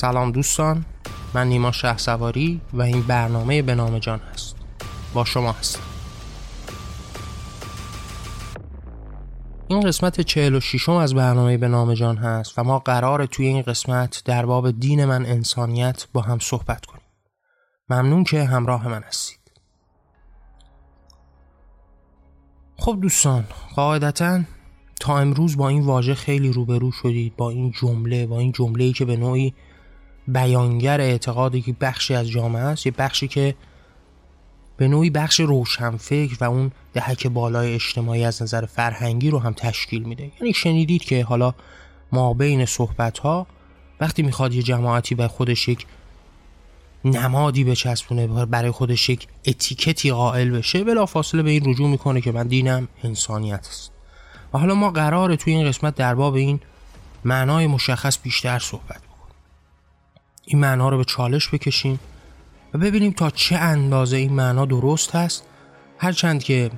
سلام دوستان من نیما شه سواری و این برنامه به نام جان هست. با شما هستم. این قسمت 46 از برنامه به نام جان هست و ما قرار توی این قسمت در باب دین من انسانیت با هم صحبت کنیم. ممنون که همراه من هستید. خب دوستان قاعدتا تا امروز با این واژه خیلی روبرو شدید با این جمله با این جمله ای که به نوعی بیانگر اعتقادی که بخشی از جامعه است یه بخشی که به نوعی بخش روشنفکر و اون دهک بالای اجتماعی از نظر فرهنگی رو هم تشکیل میده. یعنی شنیدید که حالا ما بین صحبت ها وقتی می‌خواد یه جماعتی به خودش یک نمادی بچسبونه برای خودش یک اتیکتی قائل بشه بلا فاصله به این رجوع می‌کنه که من دینم انسانیت است. و حالا ما قراره توی این قسمت در باب این معنای مشخص بیشتر صحبت این معنا رو به چالش بکشیم و ببینیم تا چه اندازه این معنا درست هست هرچند که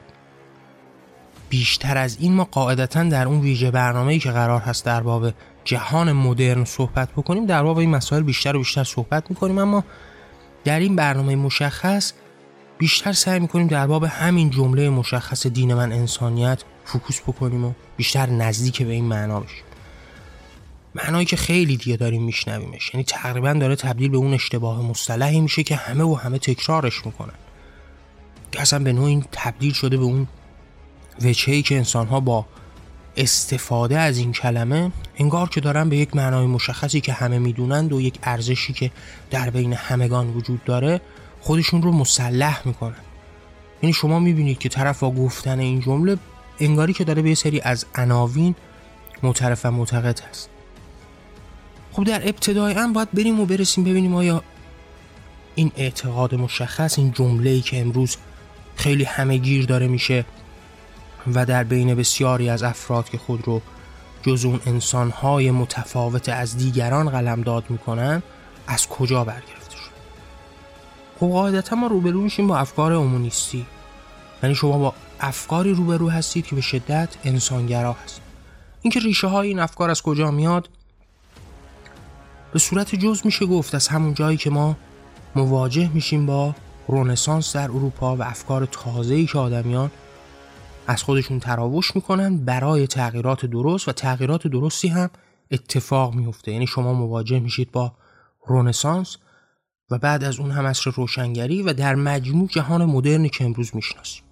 بیشتر از این ما قاعدتا در اون ویژه برنامه‌ای که قرار هست در باب جهان مدرن صحبت بکنیم در باب این مسائل بیشتر و بیشتر صحبت می‌کنیم. اما در این برنامه مشخص بیشتر سعی می‌کنیم در باب همین جمله مشخص دین من انسانیت فوکوس بکنیم و بیشتر نزدیک به این معنا بشیم. معنایی که خیلی دیگه داریم میشنویمش. یعنی تقریبا داره تبدیل به اون اشتباه مصطلحی میشه که همه و همه تکرارش می‌کنن. که اصلا به نوع این تبدیل شده به اون وچهی که انسان ها با استفاده از این کلمه انگار که دارن به یک معنای مشخصی که همه می‌دونند و یک ارزشی که در بین همگان وجود داره خودشون رو مسلح می‌کنن. یعنی شما می‌بینید که طرف با گفتن این جمله انگاری که داره به سری از عناوین معترف و معتقد هست. خب در ابتدای هم باید بریم و برسیم ببینیم آیا این اعتقاد مشخص این جمله ای که امروز خیلی همه گیر داره میشه و در بین بسیاری از افراد که خود رو جز اون انسانهای متفاوت از دیگران قلمداد می‌کنن از کجا برگرفته شد؟ خب قاعدتا ما روبرو میشیم با افکار اومونیستی یعنی شما با افکاری روبرو هستید که به شدت انسانگرا هست اینکه ریشه های این افکار از کجا میاد؟ به صورت جز میشه گفت از همون جایی که ما مواجه میشیم با رونسانس در اروپا و افکار تازه‌ای که آدمیان از خودشون تراوش می‌کنن برای تغییرات درست و تغییرات درستی هم اتفاق میفته یعنی شما مواجه میشید با رونسانس و بعد از اون هم عصر روشنگری و در مجموع جهان مدرنی که امروز می‌شناسیم.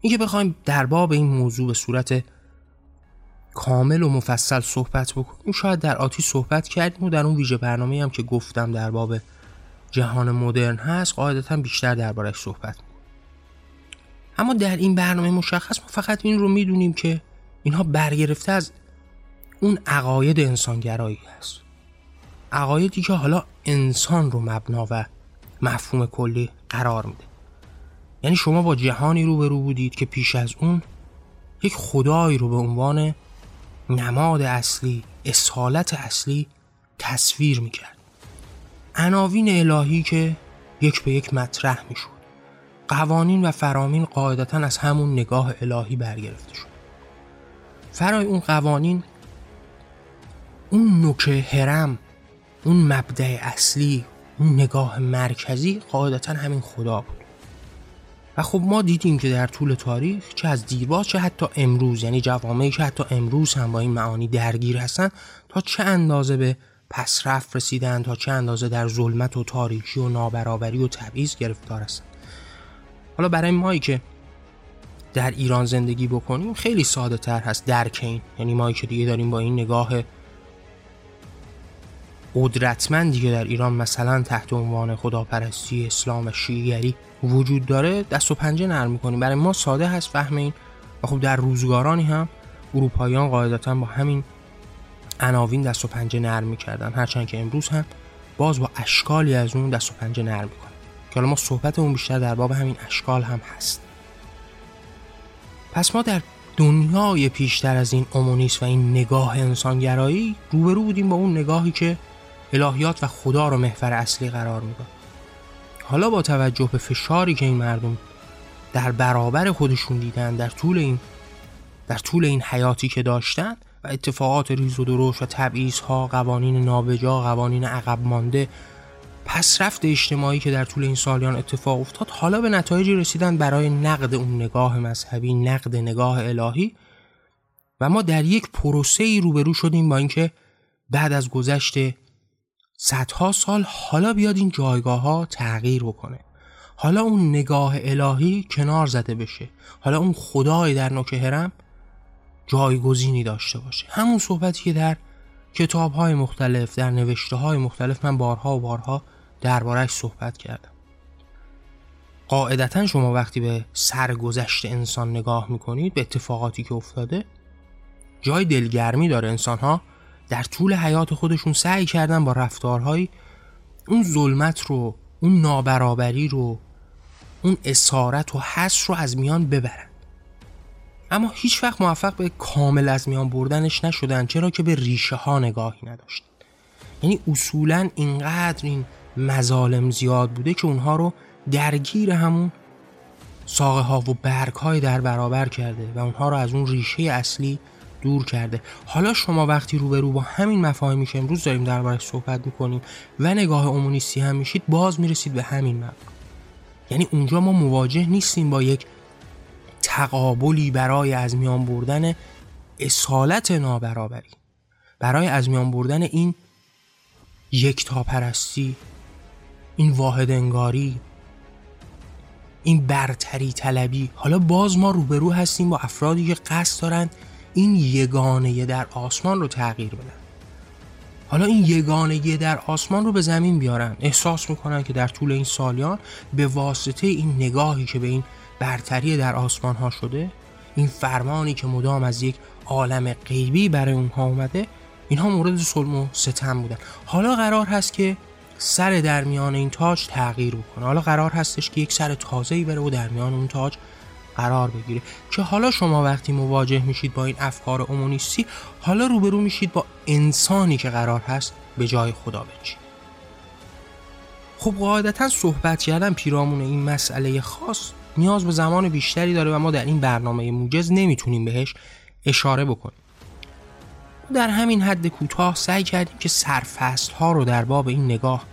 اینکه بخوایم در باب این موضوع به صورت کامل و مفصل صحبت بکنیم. شاید در آتی صحبت کردیم و در اون ویژه برنامه هم که گفتم در باب جهان مدرن هست قاعدتا بیشتر دربارش صحبت اما در این برنامه مشخص ما فقط این رو می‌دونیم که اینها برگرفته از اون عقاید انسانگرایی هست. عقایدی که حالا انسان رو مبنا و مفهوم کلی قرار میده. یعنی شما با جهانی روبرو بودید که پیش از اون یک خدایی رو به عنوان نماد اصلی اصالت اصلی تصویر می‌کرد. عناوین الهی که یک به یک مطرح می‌شد. قوانین و فرامین قاعدتا از همون نگاه الهی برگرفته شد. فرای اون قوانین اون نوک هرم اون مبدع اصلی اون نگاه مرکزی قاعدتا همین خدا بود. و خب ما دیدیم که در طول تاریخ چه از دیرباز چه حتی امروز یعنی جوامعی که حتی امروز هم با این معانی درگیر هستن تا چه اندازه به پسرف رسیدن تا چه اندازه در ظلمت و تاریکی و نابرابری و تبعیض گرفتار هستن. حالا برای مایی که در ایران زندگی بکنیم خیلی ساده تر هست درک این. یعنی مایی که دیگه داریم با این نگاه قدرتمند دیگه در ایران مثلا تحت عنوان خداپرستی اسلام و شیعگری وجود داره دست و پنجه نرم می‌کنیم برای ما ساده هست فهم این. و خب در روزگارانی هم اروپاییان قاعدتا با همین عناوین دست و پنجه نرم می‌کردن. هرچند که امروز هم باز با اشکالی از اون دست و پنجه نرم می‌کنیم که حالا ما صحبتمون بیشتر در باب همین اشکال هم هست. پس ما در دنیای پیشتر از این اومونیس و این نگاه انسانگرایی روبرو بودیم با اون نگاهی که الهیات و خدا رو محور اصلی قرار می‌داد. حالا با توجه به فشاری که این مردم در برابر خودشون دیدن در طول این در طول این حیاتی که داشتن و اتفاقات ریز و درشت و تبعیض ها قوانین نابجا قوانین عقب مانده پسرفت اجتماعی که در طول این سالیان اتفاق افتاد حالا به نتایجی رسیدن برای نقد اون نگاه مذهبی نقد نگاه الهی. و ما در یک پروسه ای روبرو شدیم با اینکه بعد از گذشت صدها سال حالا بیاد این جایگاه ها تغییر بکنه. حالا اون نگاه الهی کنار زده بشه. حالا اون خدای در نوک هرم جایگزینی داشته باشه. همون صحبتی که در کتاب های مختلف در نوشته های مختلف من بارها و بارها دربارهش صحبت کردم. قاعدتا شما وقتی به سرگذشت انسان نگاه می‌کنید به اتفاقاتی که افتاده جای دلگرمی داره. انسان ها در طول حیات خودشون سعی کردن با رفتارهایی اون ظلمت رو اون نابرابری رو اون اسارت و حس رو از میان ببرن. اما هیچ وقت موفق به کامل از میان بردنش نشدن چرا که به ریشه ها نگاهی نداشتن. یعنی اصولا اینقدر این مظالم زیاد بوده که اونها رو درگیر همون ساقه ها و برگ های در برابر کرده و اونها رو از اون ریشه اصلی دور کرده. حالا شما وقتی روبرو با همین مفاهیمی که امروز داریم دربارش صحبت می‌کنیم و نگاه امونیستی هم میشید باز می‌رسید به همین مفهوم یعنی اونجا ما مواجه نیستیم با یک تقابلی برای از میان بردن اصالت نابرابری. برای از میان بردن این یکتاپرستی این واحد انگاری این برتری طلبی. حالا باز ما روبرو هستیم با افرادی که قصد دارن این یگانه در آسمان رو تغییر بدن. حالا این یگانگی در آسمان رو به زمین بیارن. احساس می‌کنن که در طول این سالیان به واسطه این نگاهی که به این برتری در آسمان ها شده این فرمانی که مدام از یک عالم غیبی برای اونها اومده اینها مورد ظلم و ستم بودن. حالا قرار هست که سر در میان این تاج تغییر بکنه. حالا قرار هستش که یک سر تازه‌ای بره و در میان اون تاج قرار بگیره که حالا شما وقتی مواجه میشید با این افکار اومونیستی حالا روبرو میشید با انسانی که قرار هست به جای خدا بچید خب قاعدتا صحبت کردن پیرامون این مسئله خاص نیاز به زمان بیشتری داره و ما در این برنامه موجز نمی‌تونیم بهش اشاره بکنیم. در همین حد کوتاه سعی کردیم که سرفصل ها رو در باب این نگاه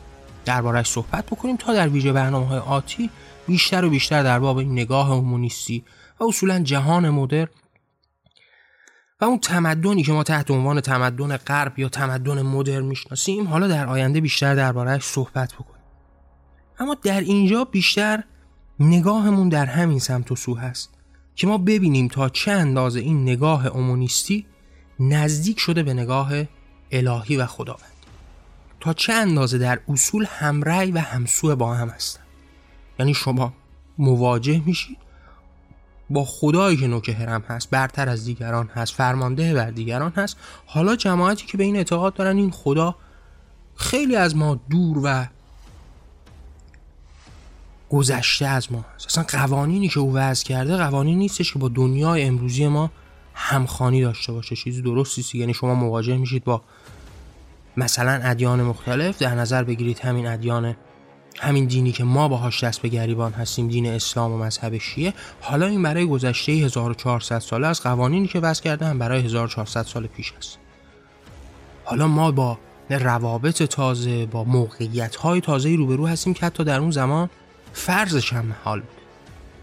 دربارش صحبت بکنیم تا در ویژه برنامه های آتی بیشتر و بیشتر در باب این نگاه هومونیستی و اصولا جهان مدر و اون تمدنی که ما تحت عنوان تمدن غرب یا تمدن مدر می‌شناسیم حالا در آینده بیشتر دربارهش صحبت بکنیم. اما در اینجا بیشتر نگاهمون در همین سمت و سو هست که ما ببینیم تا چه اندازه این نگاه اومونیستی نزدیک شده به نگاه الهی و خداوند. تا چه اندازه در اصول همرأی و همسو با هم هستن. یعنی شما مواجه میشید با خدایی که نوک هرم هست برتر از دیگران هست فرمانده بر دیگران هست. حالا جماعتی که به این اعتقاد دارن این خدا خیلی از ما دور و گذشته از ما هست. اصلا قوانینی که او وضع کرده قوانین نیستش که با دنیای امروزی ما همخانی داشته باشه. چیزی درستی یعنی شما مواجه میشید با مثلا ادیان مختلف. در نظر بگیرید همین ادیان همین دینی که ما باهاش دست به گریبان هستیم دین اسلام و مذهب شیعه حالا این برای گذشته 1400 ساله از قوانینی که وضع کرده هم برای 1400 سال پیش است حالا ما با روابط تازه با موقعیت های تازه روبرو هستیم که حتی در اون زمان فرضش هم حال بود.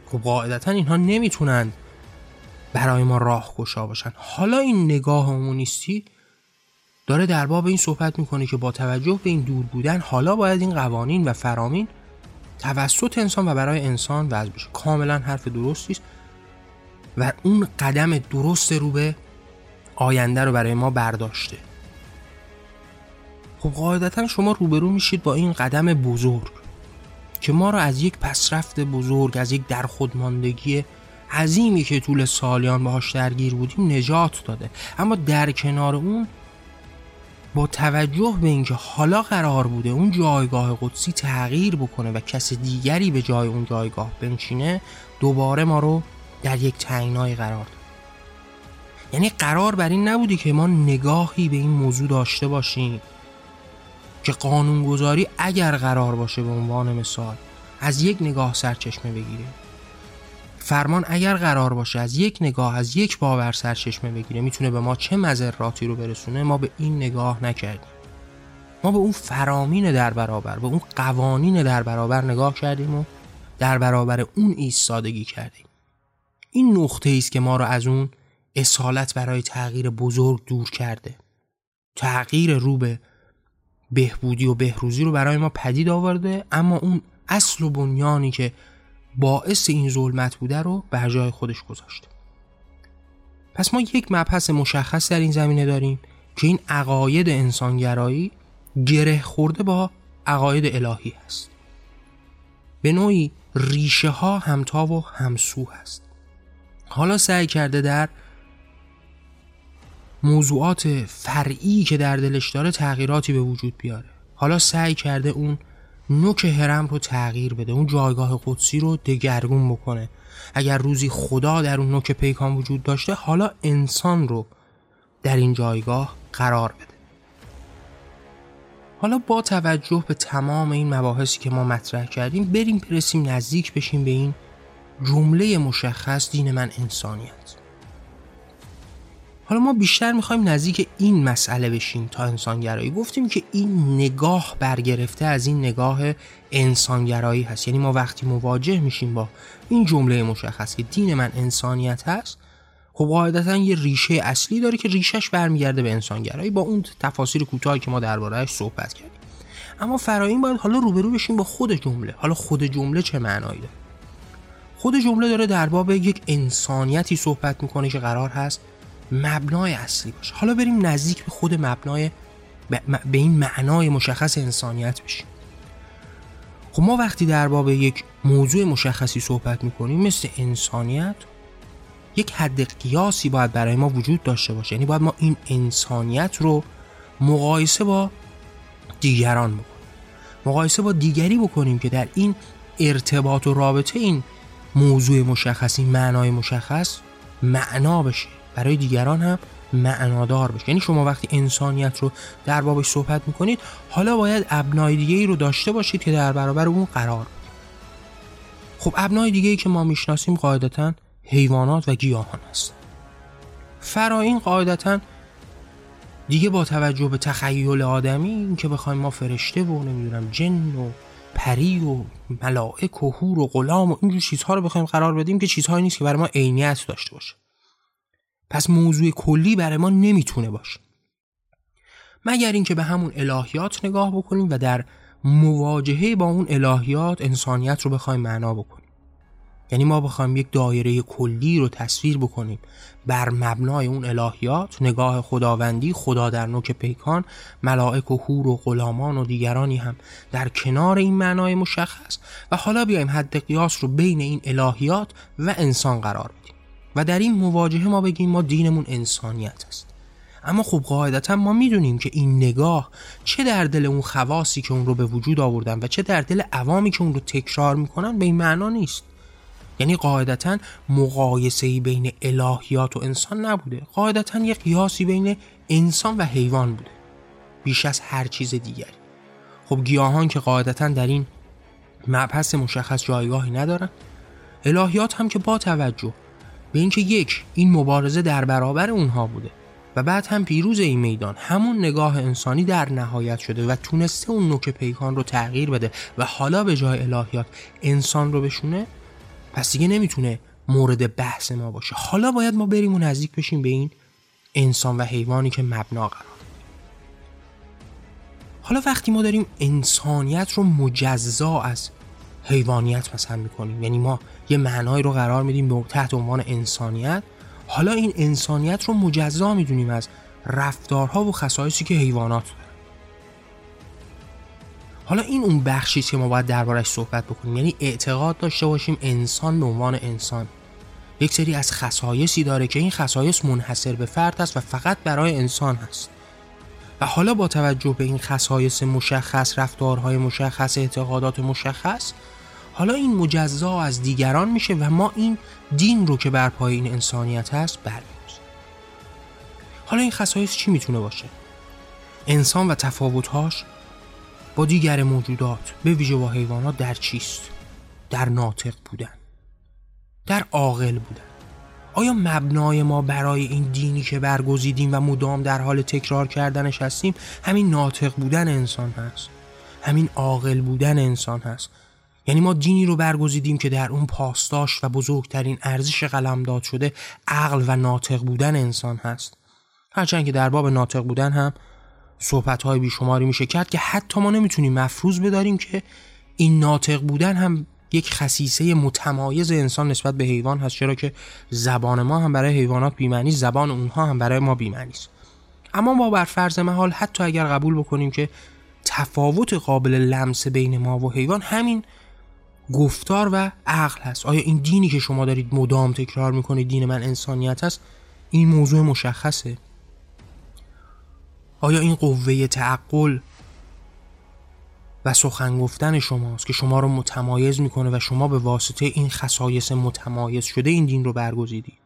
خب قاعدتا اینها نمی‌تونن برای ما راه باشن. حالا این نگاه همونیستی داره در باب این صحبت می‌کنه که با توجه به این دور بودن حالا باید این قوانین و فرامین توسط انسان و برای انسان وضع بشه. کاملا حرف درستی است و اون قدم درست رو به آینده رو برای ما برداشته. خب قاعدتا شما روبرو میشید با این قدم بزرگ که ما رو از یک پسرفت بزرگ از یک درخودماندگی عظیمی که طول سالیان باهاش درگیر بودیم نجات داده. اما در کنار اون با توجه به اینکه حالا قرار بوده اون جایگاه قدسی تغییر بکنه و کس دیگری به جای اون جایگاه بنشینه دوباره ما رو در یک تنگنای قرار داد. یعنی قرار بر این نبودی که ما نگاهی به این موضوع داشته باشیم که قانونگذاری اگر قرار باشه به عنوان مثال از یک نگاه سرچشمه بگیره فرمان اگر قرار باشه از یک نگاه از یک باور سرچشمه بگیره می‌تونه به ما چه مذراتی رو برسونه؟ ما به این نگاه نکردیم. ما به اون فرامین در برابر به اون قوانین در برابر نگاه کردیم و در برابر اون ایستادگی کردیم. این نقطه است که ما رو از اون اصالت برای تغییر بزرگ دور کرده. تغییر رو به بهبودی و بهروزی رو برای ما پدید آورده اما اون اصل و بنیانی که باعث این ظلمت بوده رو بر جای خودش گذاشته پس ما یک مبحث مشخص در این زمینه داریم که این عقاید انسانگرایی گره خورده با عقاید الهی است به نوعی ریشه ها همتا و همسو هست. حالا سعی کرده در موضوعات فرعی که در دلش داره تغییراتی به وجود بیاره. حالا سعی کرده اون نوک هرم رو تغییر بده اون جایگاه قدسی رو دگرگون بکنه. اگر روزی خدا در اون نوک پیکان وجود داشته حالا انسان رو در این جایگاه قرار بده. حالا با توجه به تمام این مباحثی که ما مطرح کردیم بریم برسیم نزدیک بشیم به این جمله مشخص دین من انسانیت. حالا ما بیشتر می‌خوایم نزدیک این مسئله بشیم تا انسانگرایی. گفتیم که این نگاه برگرفته از این نگاه انسانگرایی هست. یعنی ما وقتی مواجه میشیم با این جمله مشخص که دین من انسانیت هست خب قاعدتا یه ریشه اصلی داره که ریشش برمیگرده به انسانگرایی با اون تفاصیل کوتاهی که ما دربارهش صحبت کردیم. اما فرایین باید حالا روبرو بشیم با خود جمله. حالا خود جمله چه معنایی داره؟ خود جمله داره در باب یک انسانیتی صحبت می‌کنه که قرار هست مبنای اصلی باشه. حالا بریم نزدیک به خود مبنای به این معنای مشخص انسانیت بشیم. خب ما وقتی در باب یک موضوع مشخصی صحبت می‌کنیم مثل انسانیت یک حد قیاسی باید برای ما وجود داشته باشه. یعنی باید ما این انسانیت رو مقایسه با دیگران بکنیم. مقایسه با دیگری بکنیم که در این ارتباط و رابطه این موضوع مشخصی معنای مشخص معنا بشه. برای دیگران هم معنادار بشه. یعنی شما وقتی انسانیت رو در بابش صحبت می‌کنید حالا باید ابنای دیگه ای رو داشته باشید که در برابر اون قرار. خب ابنای دیگه ای که ما می‌شناسیم قاعدتا حیوانات و گیاهان است فرا این قاعدتا دیگه با توجه به تخیل آدمی این که بخوایم ما فرشته و نمی‌دونم جن و پری و ملائک و هور و غلام و اینجور چیزها رو بخوایم قرار بدیم که چیزهایی نیست که برای ما عینیت داشته باشه. پس موضوع کلی برای ما نمی‌تونه باشه. مگر اینکه به همون الهیات نگاه بکنیم و در مواجهه با اون الهیات انسانیت رو بخوایم معنا بکنیم. یعنی ما بخوایم یک دایره کلی رو تصویر بکنیم بر مبنای اون الهیات نگاه خداوندی خدا در نوک پیکان ملائک و هور و غلامان و دیگرانی هم در کنار این معنای مشخص و حالا بیایم حد قیاس رو بین این الهیات و انسان قرار بدیم. و در این مواجهه ما بگیم ما دینمون انسانیت است. اما خب قاعدتا ما می‌دونیم که این نگاه چه در دل اون خواصی که اون رو به وجود آوردن و چه در دل عوامی که اون رو تکرار می‌کنن به این معنا نیست. یعنی قاعدتا مقایسه بین الهیات و انسان نبوده. قاعدتا یه قیاسی بین انسان و حیوان بوده. بیش از هر چیز دیگری. خب گیاهان که قاعدتا در این مبحث مشخص جایگاهی ندارن. الهیات هم که با توجه به اینکه یک این مبارزه در برابر اونها بوده و بعد هم پیروز این میدان همون نگاه انسانی در نهایت شده و تونسته اون نوک پیکان رو تغییر بده و حالا به جای الهیات انسان رو بشونه پس دیگه نمی‌تونه مورد بحث ما باشه. حالا باید ما بریم و نزدیک بشیم به این انسان و حیوانی که مبنا قرار. حالا وقتی ما داریم انسانیت رو مجزا از حیوانیت مثلا می‌کنیم یعنی ما یه معنایی رو قرار میدیم به تحت عنوان انسانیت. حالا این انسانیت رو مجزا می‌دونیم از رفتارها و خصایصی که حیوانات دارن. حالا این اون بخشی که ما باید دربارش صحبت بکنیم. یعنی اعتقاد داشته باشیم انسان به عنوان انسان. یک سری از خصایصی داره که این خصایص منحصر به فرد است و فقط برای انسان هست. و حالا با توجه به این خصایص مشخص رفتارهای مشخص اعتقادات مشخص حالا این مجزا از دیگران میشه و ما این دین رو که بر پای این انسانیت هست برمی‌داریم. حالا این خصایص چی می‌تونه باشه؟ انسان و تفاوتهاش با دیگر موجودات به ویژه با حیوانات در چیست؟ در ناطق بودن. در عاقل بودن. آیا مبنای ما برای این دینی که برگزیدیم و مدام در حال تکرار کردنش هستیم همین ناطق بودن انسان هست؟ همین عاقل بودن انسان هست؟ یعنی ما دینی رو برگزیدیم که در اون پاسداش و بزرگترین ارزش قلمداد شده عقل و ناطق بودن انسان هست. هرچند که در باب ناطق بودن هم صحبت های بیشماری میشه کرد که حتی ما نمی‌تونیم مفروض بداریم که این ناطق بودن هم یک خصیصه متمایز انسان نسبت به حیوان هست. چرا که زبان ما هم برای حیوانات بیمعنی زبان اونها هم برای ما بیمعنی است. اما ما بر فرض محال حتی اگر قبول بکنیم که تفاوت قابل لمس بین ما و حیوان همین گفتار و عقل هست. آیا این دینی که شما دارید مدام تکرار می‌کنید دین من انسانیت هست این موضوع مشخصه. آیا این قوه تعقل و سخن گفتن شماست که شما رو متمایز می‌کنه و شما به واسطه این خصایص متمایز شده این دین رو برگزیدید؟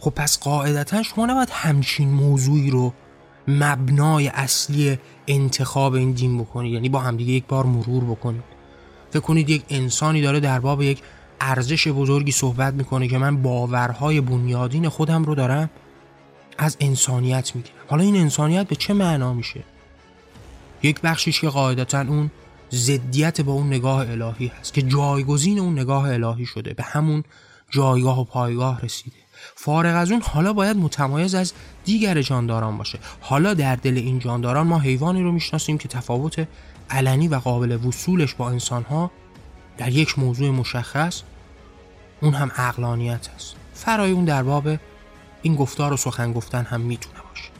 خب پس قاعدتا شما نباید همچین موضوعی رو مبنای اصلی انتخاب این دین بکنید. یعنی با همدیگه یک بار مرور بکنید. فکر کنید یک انسانی داره در باب یک ارزش بزرگی صحبت می‌کنه که من باورهای بنیادین خودم رو دارم از انسانیت می‌گیرم. حالا این انسانیت به چه معنا میشه؟ یک بخشیش که قاعدتا اون زدیت با اون نگاه الهی هست که جایگزین اون نگاه الهی شده به همون جایگاه و پایگاه رسیده. فارغ از اون حالا باید متمایز از دیگر جانداران باشه. حالا در دل این جانداران ما حیوانی رو می‌شناسیم که تفاوت علنی و قابل وصولش با انسانها در یک موضوع مشخص اون هم اقلانیت است. فرای اون در باب این گفتار و سخن گفتن هم می‌تونه باشه.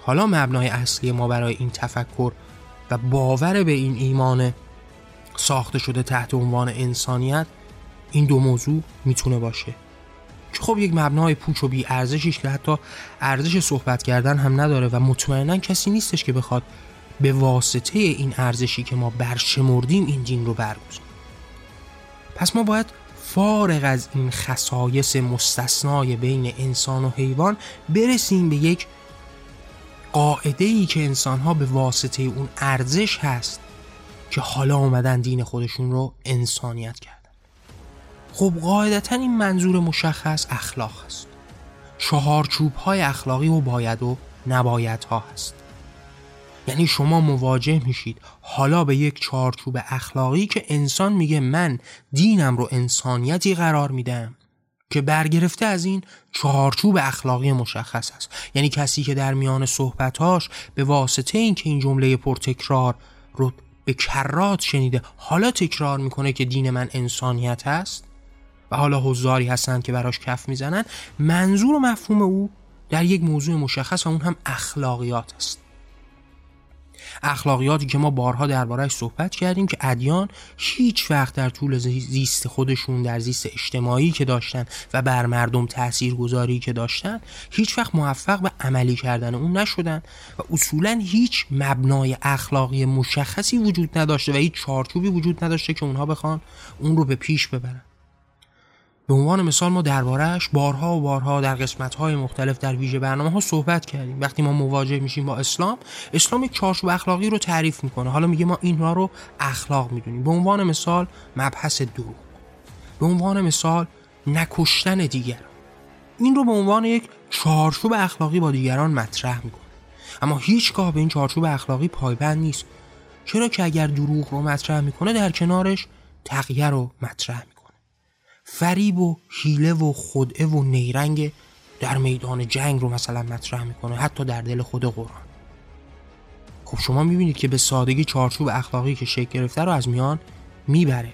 حالا مبنای اصلی ما برای این تفکر و باور به این ایمان ساخته شده تحت عنوان انسانیت این دو موضوع می‌تونه باشه. که خب یک مبنای پوچ و بی ارزشیش که حتی ارزش صحبت کردن هم نداره و مطمئنا کسی نیستش که بخواد به واسطه این ارزشی که ما برشمردیم این دین رو برگزاریم پس ما باید فارغ از این خصایص مستثنای بین انسان و حیوان برسیم به یک قاعده ای که انسان ها به واسطه اون ارزش هست که حالا اومدن دین خودشون رو انسانیت کردن. خب قاعدتا این منظور مشخص اخلاق است. چهارچوب های اخلاقی و باید و نباید ها هست. یعنی شما مواجه میشید. حالا به یک چارچوب اخلاقی که انسان میگه من دینم رو انسانیتی قرار میدم. که برگرفته از این چهارچوب اخلاقی مشخص است. یعنی کسی که در میان صحبتاش به واسطه اینکه این جمله پرتکرار رو به کرات شنیده حالا تکرار می‌کنه که دین من انسانیت است و حالا حضاری هستند که براش کف می‌زنن منظور و مفهوم او در یک موضوع مشخص و اون هم اخلاقیات است. اخلاقیاتی که ما بارها دربارهش صحبت کردیم که ادیان هیچ وقت در طول زیست خودشون در زیست اجتماعی که داشتن و بر مردم تأثیر گذاری که داشتن هیچ وقت موفق به عملی کردن اون نشدن و اصولا هیچ مبنای اخلاقی مشخصی وجود نداشته و هیچ چارچوبی وجود نداشته که اونها بخوان اون رو به پیش ببرن. به عنوان مثال ما دربارهش بارها و بارها در قسمت‌های مختلف در ویژه برنامه ها صحبت کردیم. وقتی ما مواجه میشیم با اسلام اسلام یک چارچوب اخلاقی رو تعریف می‌کنه. حالا میگه ما اینها رو اخلاق می‌دونیم. به عنوان مثال مبحث دروغ. به عنوان مثال نکشتن دیگران. این رو به عنوان یک چارچوب اخلاقی با دیگران مطرح می‌کنه. اما هیچگاه به این چارچوب اخلاقی پایبند نیست. چرا که اگر دروغ رو مطرح می‌کنه در کنارش تقیه رو مطرح فریب و حیله و خدعه و نیرنگ در میدان جنگ رو مثلا مطرح می‌کنه حتی در دل خود قرآن. خب شما می‌بینید که به سادگی چارچوب اخلاقی که شکل گرفته رو از میان می‌بره.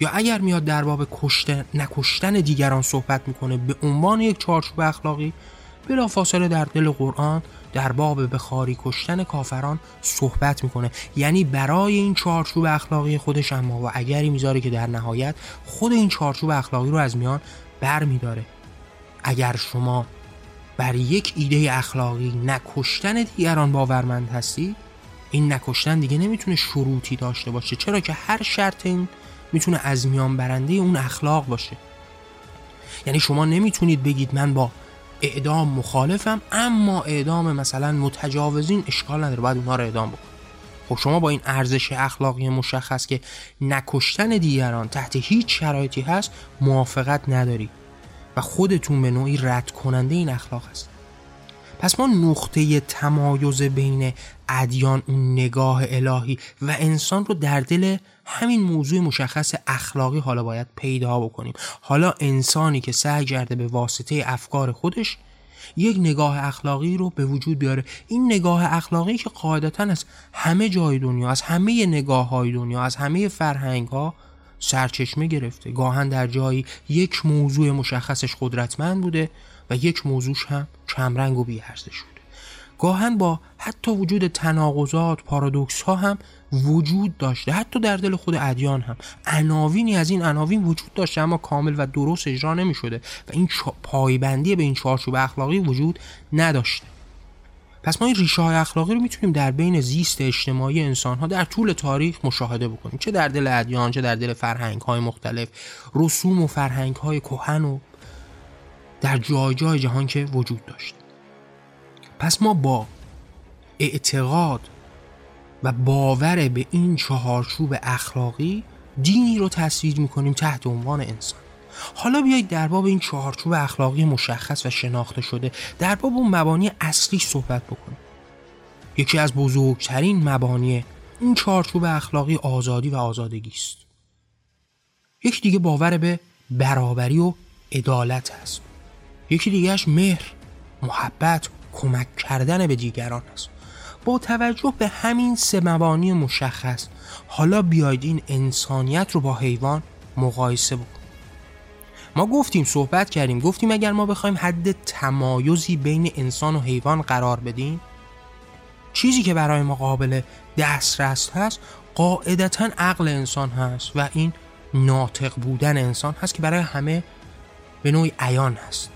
یا اگر میاد در باب کشته نکشتن دیگران صحبت می‌کنه به عنوان یک چارچوب اخلاقی بلافاصله در دل قرآن در باب بخاری کشتن کافران صحبت می‌کنه. یعنی برای این چارچوب اخلاقی خودش اما و اگری می‌ذاره که در نهایت خود این چارچوب اخلاقی رو از میان بر میداره. اگر شما بر یک ایده اخلاقی نکشتن دیگران باورمند هستی این نکشتن دیگه نمی‌تونه شروطی داشته باشه. چرا که هر شرط این می‌تونه از میان برنده اون اخلاق باشه. یعنی شما نمی‌تونید بگید من با اعدام مخالفم اما اعدام مثلا متجاوزین اشکال نداره باید اونها رو اعدام بکن خب شما با این ارزش اخلاقی مشخص که نکشتن دیگران تحت هیچ شرایطی هست موافقت نداری. و خودتون به نوعی رد کننده این اخلاق هست پس ما نقطه تمایز بین ادیان اون نگاه الهی و انسان رو در دل همین موضوع مشخص اخلاقی حالا باید پیدا بکنیم. حالا انسانی که سعی کرده به واسطه افکار خودش یک نگاه اخلاقی رو به وجود بیاره. این نگاه اخلاقی که قاعدتا از همه جای دنیا از همه نگاه های دنیا از همه فرهنگ ها سرچشمه گرفته. گاهن در جایی یک موضوع مشخصش قدرتمند بوده و یک موضوعش هم کمرنگ و بیارزش بوده گاهن با حتی وجود تناقضات پارادوکس ها هم وجود داشته. حتی در دل خود ادیان هم. عناوینی از این عناوین وجود داشته اما کامل و درست اجرا نمی شده و این پایبندی به این چارچوب اخلاقی وجود نداشته. پس ما این ریشه های اخلاقی رو می‌تونیم در بین زیست اجتماعی انسان ها در طول تاریخ مشاهده بکنیم. چه در دل ادیان چه در دل فرهنگ های مختلف. رسوم و فرهنگ های کهن و در جای جای جهان که وجود داشت. پس ما با اعتقاد و باور به این چهارچوب اخلاقی دینی رو تصویر می‌کنیم تحت عنوان انسان. حالا بیایید در باب این چهارچوب اخلاقی مشخص و شناخته شده در باب اون مبانی اصلی صحبت بکنیم. یکی از بزرگترین مبانی این چهارچوب اخلاقی آزادی و آزادگی است. یکی دیگه باور به برابری و عدالت است. یکی دیگهش مهر محبت کمک کردن به دیگران است. با توجه به همین سه مبانی مشخص حالا بیاید این انسانیت رو با حیوان مقایسه بکنیم. ما گفتیم صحبت کردیم گفتیم اگر ما بخوایم حد تمایزی بین انسان و حیوان قرار بدیم چیزی که برای ما قابل دسترس هست قاعدتا عقل انسان هست و این ناطق بودن انسان هست که برای همه به نوعی عیان هست.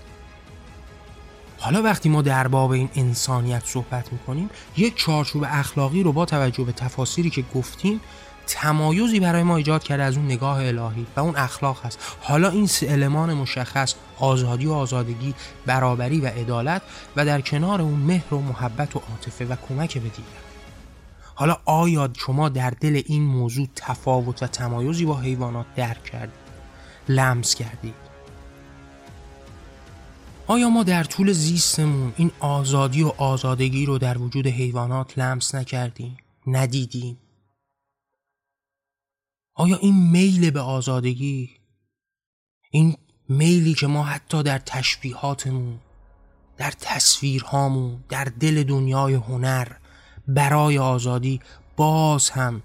حالا وقتی ما در باب این انسانیت صحبت می‌کنیم یک چارچوب اخلاقی رو با توجه به تفاصیلی که گفتیم تمایزی برای ما ایجاد کرده از اون نگاه الهی و اون اخلاق هست. حالا این سه المان مشخص آزادی و آزادگی برابری و عدالت و در کنار اون مهر و محبت و عاطفه و کمک به دیگر حالا آیا شما در دل این موضوع تفاوت و تمایزی با حیوانات درک کردید؟ لمس کردید؟ آیا ما در طول زیستمون این آزادی و آزادگی رو در وجود حیوانات لمس نکردیم؟ ندیدیم. آیا این میل به آزادگی این میلی که ما حتی در تشبیهاتمون در تصویرهامون در دل دنیای هنر برای آزادی باز هم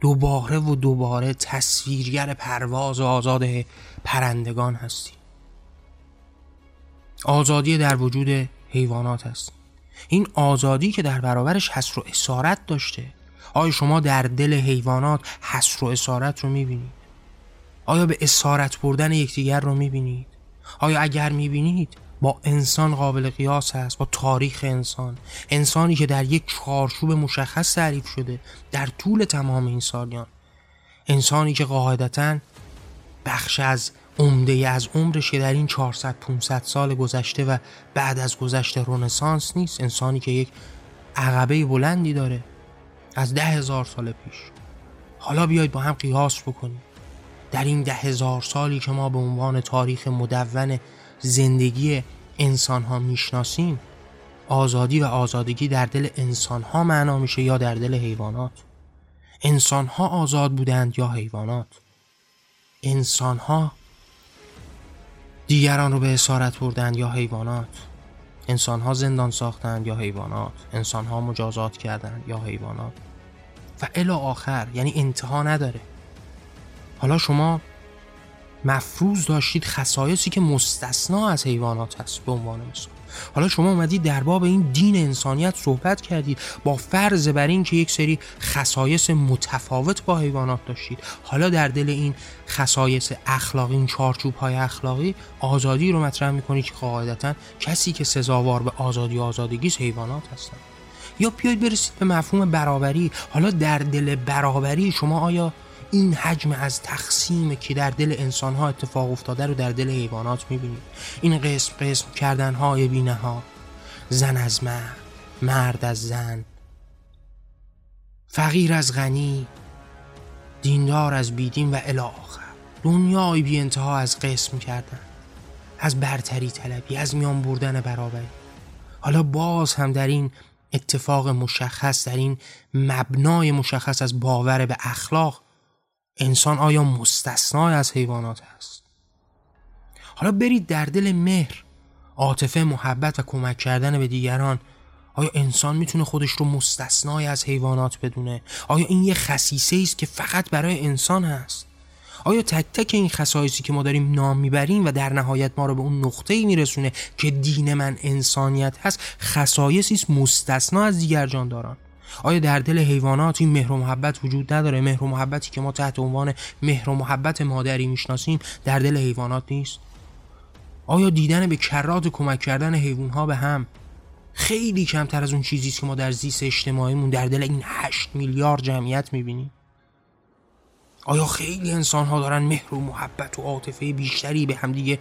دوباره و دوباره تصویرگر پرواز آزاد پرندگان هستیم؟ آزادی در وجود حیوانات است. این آزادی که در برابرش حسر و اسارت داشته. آیا شما در دل حیوانات حسر و اسارت رو می‌بینید؟ آیا به اسارت بردن یکدیگر رو می‌بینید؟ آیا اگر می‌بینید با انسان قابل قیاس هست با تاریخ انسان. انسانی که در یک چارچوب مشخص تعریف شده در طول تمام این سالیان. انسانی که قاعدتا بخش از عمده از عمرش در این 400 500 سال گذشته و بعد از گذشته رنسانس نیست. انسانی که یک عقبه بلندی داره از ده هزار سال پیش. حالا بیاید با هم قیاس بکنیم. در این ده هزار سالی که ما به عنوان تاریخ مدون زندگی انسان ها می‌شناسیم آزادی و آزادگی در دل انسان ها معنا میشه یا در دل حیوانات؟ انسان ها آزاد بودند یا حیوانات؟ انسان ها دیگران رو به اسارت بردند یا حیوانات؟ انسان ها زندان ساختند یا حیوانات؟ انسان ها مجازات کردند یا حیوانات؟ و الا آخر یعنی انتها نداره. حالا شما مفروض داشتید خصایصی که مستثنا از حیوانات هست به عنوان مثال. حالا شما اومدید در باب این دین انسانیت صحبت کردید با فرض بر این که یک سری خصایص متفاوت با حیوانات داشتید. حالا در دل این خصایص اخلاقی این چارچوب های اخلاقی آزادی رو مطرح می‌کنید که قاعدتا کسی که سزاوار به آزادی آزادگی حیوانات هستند یا بیاید برسید به مفهوم برابری. حالا در دل برابری شما آیا این حجم از تقسیم که در دل انسان ها اتفاق افتاده رو در دل حیوانات می‌بینید این قسم قسم کردن های بینه ها زن از مرد مرد از زن. فقیر از غنی دیندار از بیدین و الاخر دنیای بی انتها از قسم کردن از برتری طلبی از میان بردن برابری. حالا باز هم در این اتفاق مشخص در این مبنای مشخص از باور به اخلاق انسان آیا مستثنای از حیوانات است؟ حالا برید در دل مهر عاطفه محبت و کمک کردن به دیگران آیا انسان می‌تونه خودش رو مستثنای از حیوانات بدونه؟ آیا این یه خصیصه است که فقط برای انسان هست؟ آیا تک تک این خصایصی که ما داریم نام می‌بریم و در نهایت ما رو به اون نقطه ای میرسونه که دین من انسانیت هست خصایصی است مستثنا از دیگر جانداران؟ آیا در دل حیوانات این مهر و محبت وجود نداره؟ مهر و محبتی که ما تحت عنوان مهر و محبت مادری می‌شناسیم در دل حیوانات نیست؟ آیا دیدن به کرات کمک کردن حیوانها به هم خیلی کمتر از اون چیزی که ما در زیست اجتماعیمون در دل این هشت میلیارد جمعیت می‌بینیم؟ آیا خیلی انسان ها دارن مهر و محبت و عاطفه بیشتری به همدیگه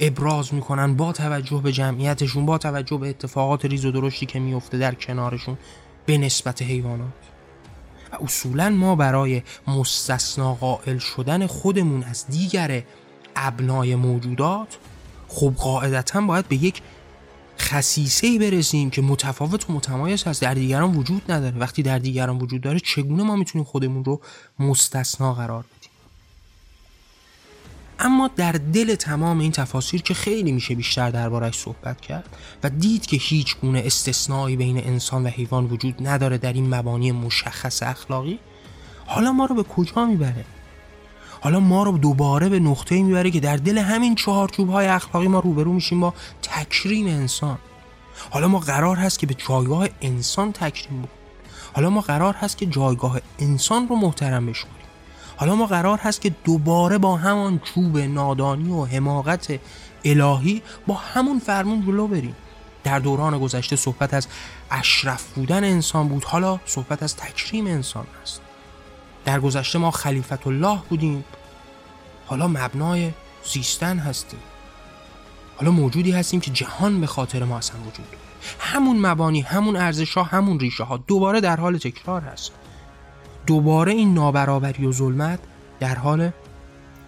ابراز می‌کنن با توجه به جمعیتشون با توجه به اتفاقات ریز و درشتی که میفته در کنارشون؟ به نسبت حیوانات. و اصولا ما برای مستثنا قائل شدن خودمون از دیگر ابنای موجودات خب قاعدتا باید به یک خصیصه برسیم که متفاوت و متمایز هست. در دیگران وجود نداره. وقتی در دیگران وجود داره چگونه ما می‌تونیم خودمون رو مستثنا قرار اما در دل تمام این تفاسیر که خیلی میشه بیشتر دربارش صحبت کرد و دید که هیچ گونه استثنایی بین انسان و حیوان وجود نداره در این مبانی مشخص اخلاقی حالا ما رو به کجا می‌بره؟ حالا ما رو دوباره به نقطه می‌بره که در دل همین چهارچوب های اخلاقی ما روبرو میشیم با تکریم انسان. حالا ما قرار هست که به جایگاه انسان تکریم بکنیم. حالا ما قرار هست که جایگاه انسان رو محترم بشوریم حالا ما قرار هست که دوباره با همان چوب نادانی و حماقت الهی با همون فرمون جلو بریم. در دوران گذشته صحبت از اشرف بودن انسان بود حالا صحبت از تکریم انسان است. در گذشته ما خلیفت الله بودیم حالا مبنای زیستن هستیم. حالا موجودی هستیم که جهان به خاطر ما اصلا وجود همون مبانی همون ارزش ها همون ریشه ها دوباره در حال تکرار هست. دوباره این نابرابری و ظلمت در حال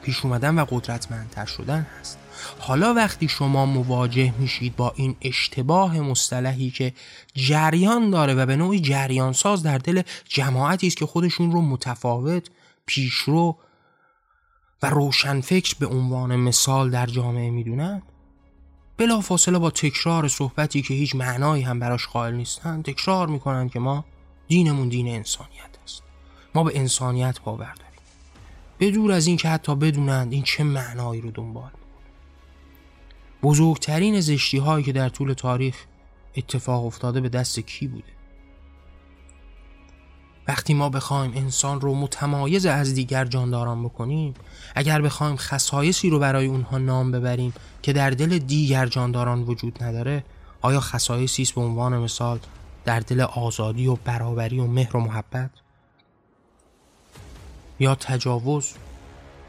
پیش اومدن و قدرتمندتر شدن هست. حالا وقتی شما مواجه میشید با این اشتباه مصطلحی که جریان داره و به نوعی جریان ساز در دل جماعتی است که خودشون رو متفاوت پیشرو و روشنفکر به عنوان مثال در جامعه می‌دونن بلا فاصله با تکرار صحبتی که هیچ معنایی هم براش قائل نیستن تکرار می‌کنن که ما دینمون دین انسانیت. ما به انسانیت باور داریم. به دور از این که حتی بدونند این چه معنایی رو دنبال. بزرگترین زشتی هایی که در طول تاریخ اتفاق افتاده به دست کی بوده؟ وقتی ما بخوایم انسان رو متمایز از دیگر جانداران بکنیم اگر بخوایم خصایصی رو برای اونها نام ببریم که در دل دیگر جانداران وجود نداره آیا خصایصی است به عنوان مثال در دل آزادی و برابری و مهر و محبت؟ یا تجاوز؟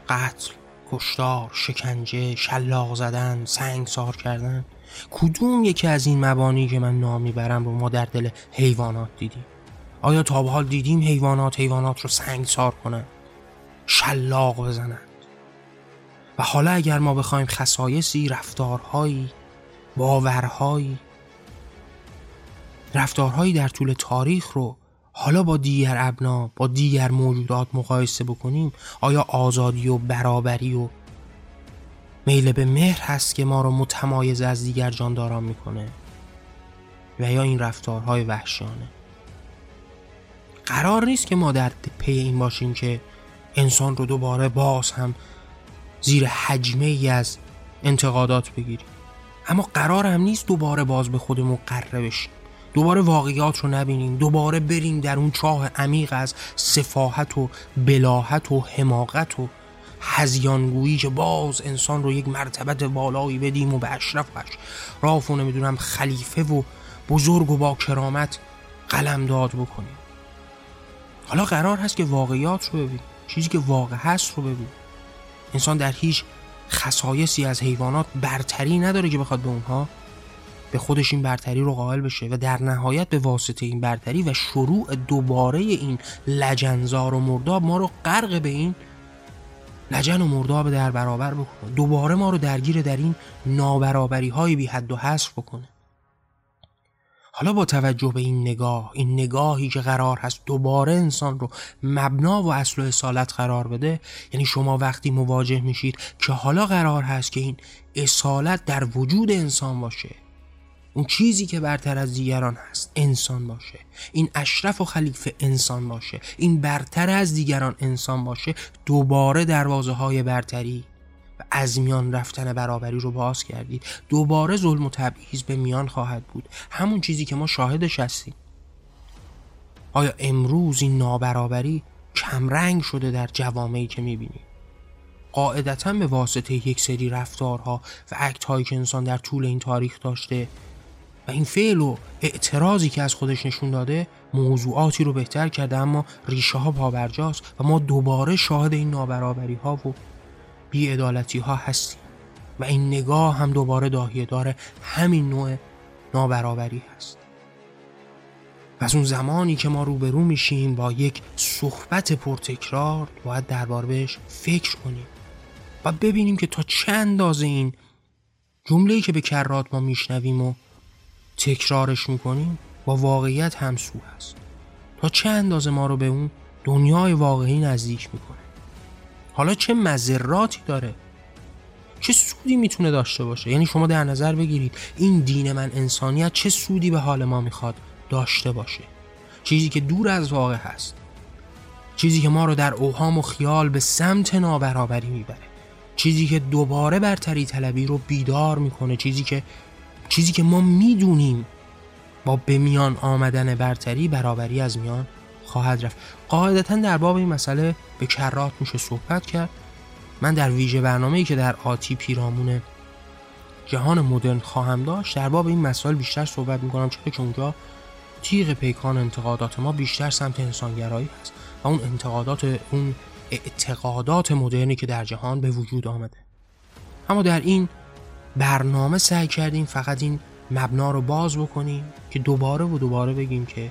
قتل کشتار شکنجه شلاق زدن سنگ سار کردن؟ کدوم یکی از این مبانی که من نام می‌برم رو ما در دل حیوانات دیدیم؟ آیا تا به حال دیدیم حیوانات حیوانات رو سنگ سار کنند شلاق بزنند؟ و حالا اگر ما بخوایم خصایصی رفتارهایی باورهایی رفتارهایی در طول تاریخ رو حالا با دیگر ابنا با دیگر موجودات مقایسه بکنیم آیا آزادی و برابری و میل به مهر هست که ما رو متمایز از دیگر جانداران می‌کنه؟ و یا این رفتارهای وحشیانه؟ قرار نیست که ما در پی این باشیم که انسان رو دوباره باز هم زیر حجمه ای از انتقادات بگیریم. اما قرار هم نیست دوباره باز به خودمون قره بشیم. دوباره واقعیات رو نبینیم دوباره بریم در اون چاه عمیق از سفاحت و بلاحت و حماقت و هزیانگویی که باز انسان رو یک مرتبت بالایی بدیم و به اشرفش راف و نمی‌دونم خلیفه و بزرگ و با کرامت قلم داد بکنیم. حالا قرار هست که واقعیات رو ببینیم چیزی که واقع هست رو ببینیم انسان در هیچ خصایصی از حیوانات برتری نداره که بخواد به اونها به خودش این برتری رو قائل بشه و در نهایت به واسطه این برتری و شروع دوباره این لجنزار و مرداب ما رو غرق به این لجن و مرداب در برابر بکنه. دوباره ما رو درگیر در این نابرابری های بی حد و حصر بکنه. حالا با توجه به این نگاه این نگاهی که قرار هست دوباره انسان رو مبنا و اصل و اصالت قرار بده یعنی شما وقتی مواجه میشید که حالا قرار هست که این اصالت در وجود انسان باشه اون چیزی که برتر از دیگران هست. انسان باشه. این اشرف و خلیفه انسان باشه. این برتر از دیگران انسان باشه. دوباره دروازه های برتری و از میان رفتن برابری رو باز کردید دوباره ظلم و تبعیض به میان خواهد بود. همون چیزی که ما شاهدش هستیم. آیا امروز این نابرابری کمرنگ شده در جوامعی که می‌بینیم؟ قاعدتا به واسطه یک سری رفتارها و اکت هایی که انسان در طول این تاریخ داشته و این فعل و اعتراضی که از خودش نشون داده موضوعاتی رو بهتر کرده اما ریشه ها پابرجاست و ما دوباره شاهد این نابرابری ها و بیعدالتی ها هستیم و این نگاه هم دوباره داهیه داره همین نوع نابرابری هست. و از اون زمانی که ما روبرو میشیم با یک صحبت پرتکرار باید درباره بهش فکر کنیم و ببینیم که تا چند اندازه این جمله‌ای که به کرات ما میشنویم و تکرارش می‌کنیم با واقعیت همسو هست. تا چه اندازه ما رو به اون دنیای واقعی نزدیک می‌کنه؟ حالا چه مذراتی داره؟ چه سودی می‌تونه داشته باشه؟ یعنی شما در نظر بگیرید این دین من انسانیت چه سودی به حال ما می‌خواد داشته باشه؟ چیزی که دور از واقع هست. چیزی که ما رو در اوهام و خیال به سمت نابرابری می‌بره. چیزی که دوباره برتری طلبی رو بیدار می‌کنه. چیزی که چیزی که ما می‌دونیم با به میان آمدن برتری برابری از میان خواهد رفت. قاعدتا در باب این مسئله به کرات میشه صحبت کرد. من در ویژه برنامه‌ای که در آتی پیرامون جهان مدرن خواهم داشت در باب این مسائل بیشتر صحبت می‌کنم چون که اونجا تیغ پیکان انتقادات ما بیشتر سمت انسانگرایی هست و اون انتقادات اون اعتقادات مدرنی که در جهان به وجود آمده. اما در این برنامه سعی کردیم فقط این مبنا رو باز بکنیم که دوباره و دوباره بگیم که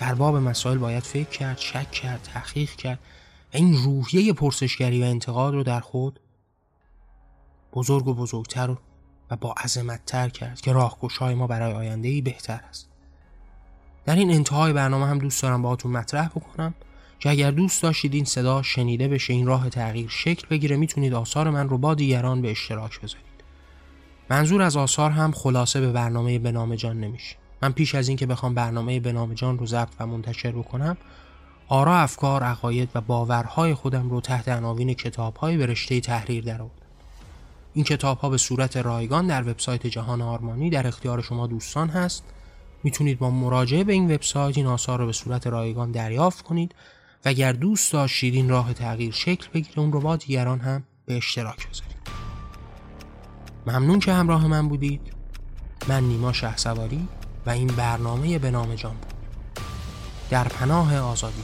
در باب مسائل باید فکر کرد شک کرد تحقیق کرد. و این روحیه پرسشگری و انتقاد رو در خود بزرگ و بزرگتر و با عظمتتر کرد که راهگشای ما برای آینده ای بهتر است. در این انتهای برنامه هم دوست دارم باهاتون مطرح بکنم که اگر دوست داشتید این صدا شنیده بشه این راه تغییر شکل بگیره می‌تونید آثار من رو با دیگران به اشتراک بذارید. منظور از آثار هم خلاصه به برنامه به جان نمیشه. من پیش از اینکه بخوام برنامه به جان رو ضبط و منتشر بکنم آرا افکار عقاید و باورهای خودم رو تحت عناوین کتابهایی به رشته تحریر درآوردم. این کتاب ها به صورت رایگان در وبسایت جهان آرمانی در اختیار شما دوستان هست. می‌تونید با مراجعه به این وبسایت این آثار رو به صورت رایگان دریافت کنید و اگر دوست داشتید این راه تغییر شکل بگیره اون رو با دیگران هم به اشتراک بذارید. ممنون که همراه من بودید. من نیما شه سواری و این برنامه به نام جان بود. در پناه آزادی.